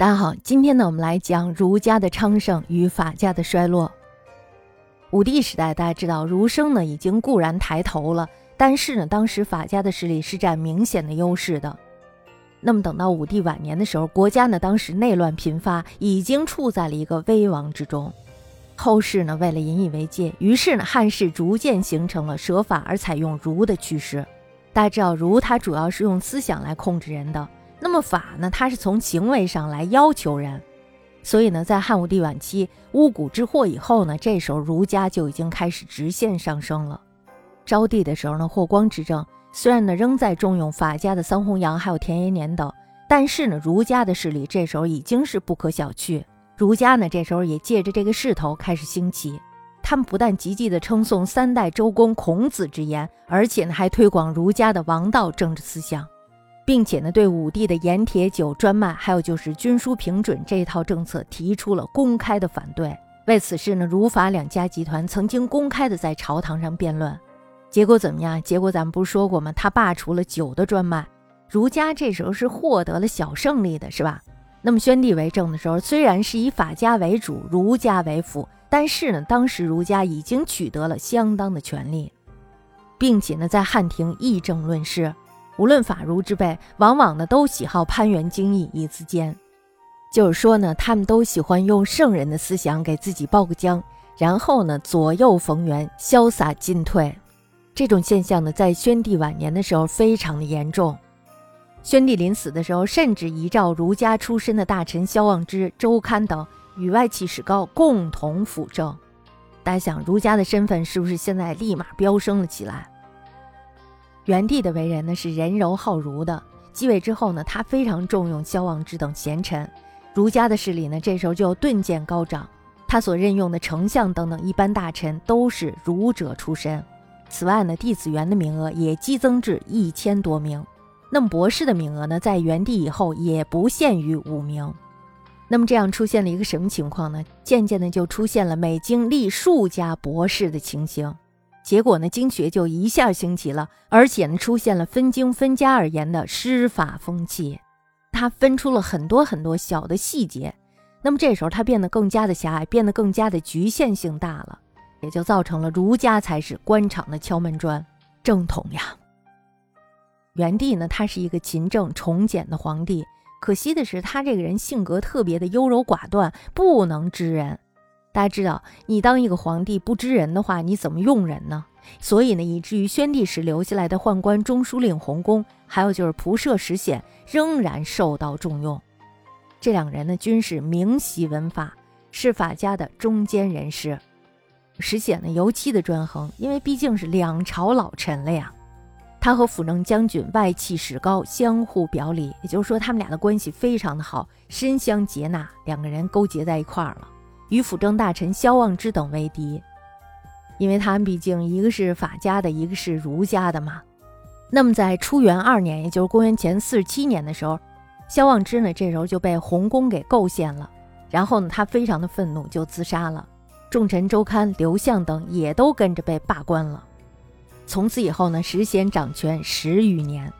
大家好，今天呢，我们来讲儒家的昌盛与法家的衰落。武帝时代，大家知道儒生呢已经固然抬头了，但是呢，当时法家的势力是占明显的优势的。那么等到武帝晚年的时候，国家呢当时内乱频发，已经处在了一个危亡之中。后世呢为了引以为戒，于是呢汉室逐渐形成了舍法而采用儒的趋势。大家知道儒它主要是用思想来控制人的。那么法呢？它是从行为上来要求人，所以呢，在汉武帝晚期巫蛊之祸以后呢，这时候儒家就已经开始直线上升了。昭帝的时候呢，霍光执政，虽然呢仍在重用法家的桑弘羊还有田延年等，但是呢，儒家的势力这时候已经是不可小觑。儒家呢，这时候也借着这个势头开始兴起，他们不但积极的称颂三代周公孔子之言，而且呢还推广儒家的王道政治思想。并且呢，对武帝的盐铁酒专卖，还有就是军书平准这一套政策提出了公开的反对。为此事呢，儒法两家集团曾经公开的在朝堂上辩论。结果怎么样？结果咱们不是说过吗？他罢除了酒的专卖，儒家这时候是获得了小胜利的，是吧？那么宣帝为政的时候，虽然是以法家为主，儒家为辅，但是呢，当时儒家已经取得了相当的权利，并且呢，在汉庭议政论事。无论法儒之辈，往往呢都喜好攀援经义以自坚，就是说呢，他们都喜欢用圣人的思想给自己报个浆，然后呢左右逢源，潇洒进退。这种现象呢，在宣帝晚年的时候非常的严重。宣帝临死的时候，甚至遗诏儒家出身的大臣萧望之、周刊等与外戚史高共同辅政。大家想，儒家的身份是不是现在立马飙升了起来？元帝的为人呢是仁柔好儒的，继位之后呢，他非常重用萧望之等贤臣，儒家的势力呢这时候就顿见高涨。他所任用的丞相等等一般大臣都是儒者出身。此外呢，弟子员的名额也激增至一千多名。那么博士的名额呢，在元帝以后也不限于五名。那么这样出现了一个什么情况呢？渐渐的就出现了每经历数家博士的情形。结果呢，经学就一下兴起了，而且呢，出现了分经分家而言的师法风气。他分出了很多很多小的细节，那么这时候他变得更加的狭隘，变得更加的局限性大了，也就造成了儒家才是官场的敲门砖，正统呀。元帝呢，他是一个勤政崇简的皇帝，可惜的是他这个人性格特别的优柔寡断，不能知人。大家知道，你当一个皇帝不知人的话，你怎么用人呢？所以呢，以至于宣帝时留下来的宦官中书令洪公，还有就是仆射石显，仍然受到重用。这两人呢，均是明习文法，是法家的中坚人士。石显呢，尤其的专横，因为毕竟是两朝老臣了呀。他和辅政将军外戚史高相互表里，也就是说，他们俩的关系非常的好，深相接纳，两个人勾结在一块儿了。与辅政大臣萧望之等为敌，因为他们毕竟一个是法家的，一个是儒家的嘛。那么在初元二年，也就是公元前四十七年的时候，萧望之呢这时候就被洪公给构陷了，然后呢他非常的愤怒，就自杀了。重臣周刊、刘向等也都跟着被罢官了。从此以后呢，石显掌权十余年。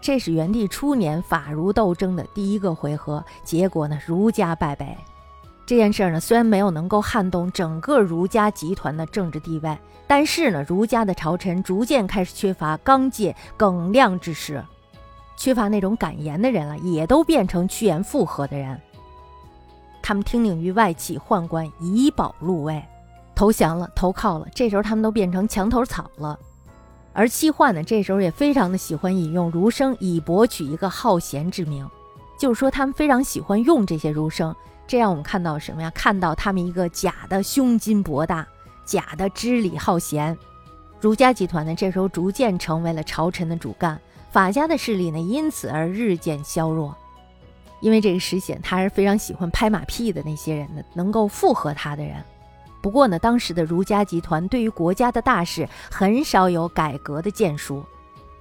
这是元帝初年法儒斗争的第一个回合，结果呢儒家败北。这件事呢，虽然没有能够撼动整个儒家集团的政治地位，但是呢，儒家的朝臣逐渐开始缺乏刚介耿亮之士，缺乏那种敢言的人了，也都变成趋炎附和的人。他们听令于外戚宦官，以保禄位，投降了，投靠了。这时候他们都变成墙头草了。而戚宦呢，这时候也非常的喜欢引用儒生，以博取一个好贤之名，就是说他们非常喜欢用这些儒生。这让我们看到什么呀？看到他们一个假的胸襟博大，假的知礼好贤。儒家集团呢，这时候逐渐成为了朝臣的主干，法家的势力呢，因此而日渐削弱。因为这个石显，他是非常喜欢拍马屁的那些人的，能够附和他的人。不过呢，当时的儒家集团对于国家的大事很少有改革的建树。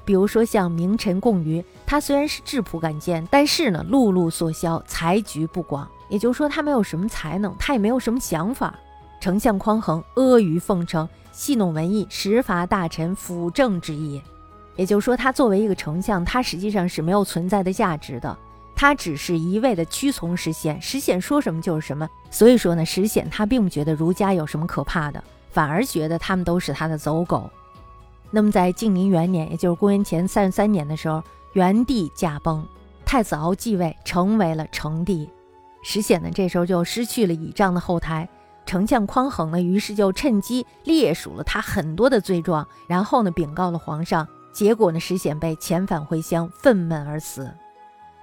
比如说像名臣贡于，他虽然是质朴敢谏，但是呢，碌碌缩销，才局不广。也就是说，他没有什么才能，他也没有什么想法。丞相匡衡阿谀奉承，戏弄文艺，时伐大臣，辅政之意。也就是说，他作为一个丞相，他实际上是没有存在的价值的。他只是一味的屈从石显，石显说什么就是什么。所以说呢，石显他并不觉得儒家有什么可怕的，反而觉得他们都是他的走狗。那么在静宁元年，也就是公元前三十三年的时候，元帝驾崩，太子敖继位，成为了成帝。石显呢，这时候就失去了倚仗的后台。丞相匡衡呢，于是就趁机列数了他很多的罪状，然后呢禀告了皇上。结果呢，石显被遣返回乡，愤懑而死。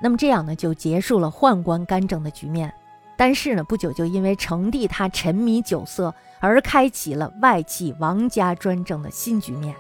那么这样呢，就结束了宦官干政的局面。但是呢，不久就因为成帝他沉迷酒色，而开启了外戚王家专政的新局面。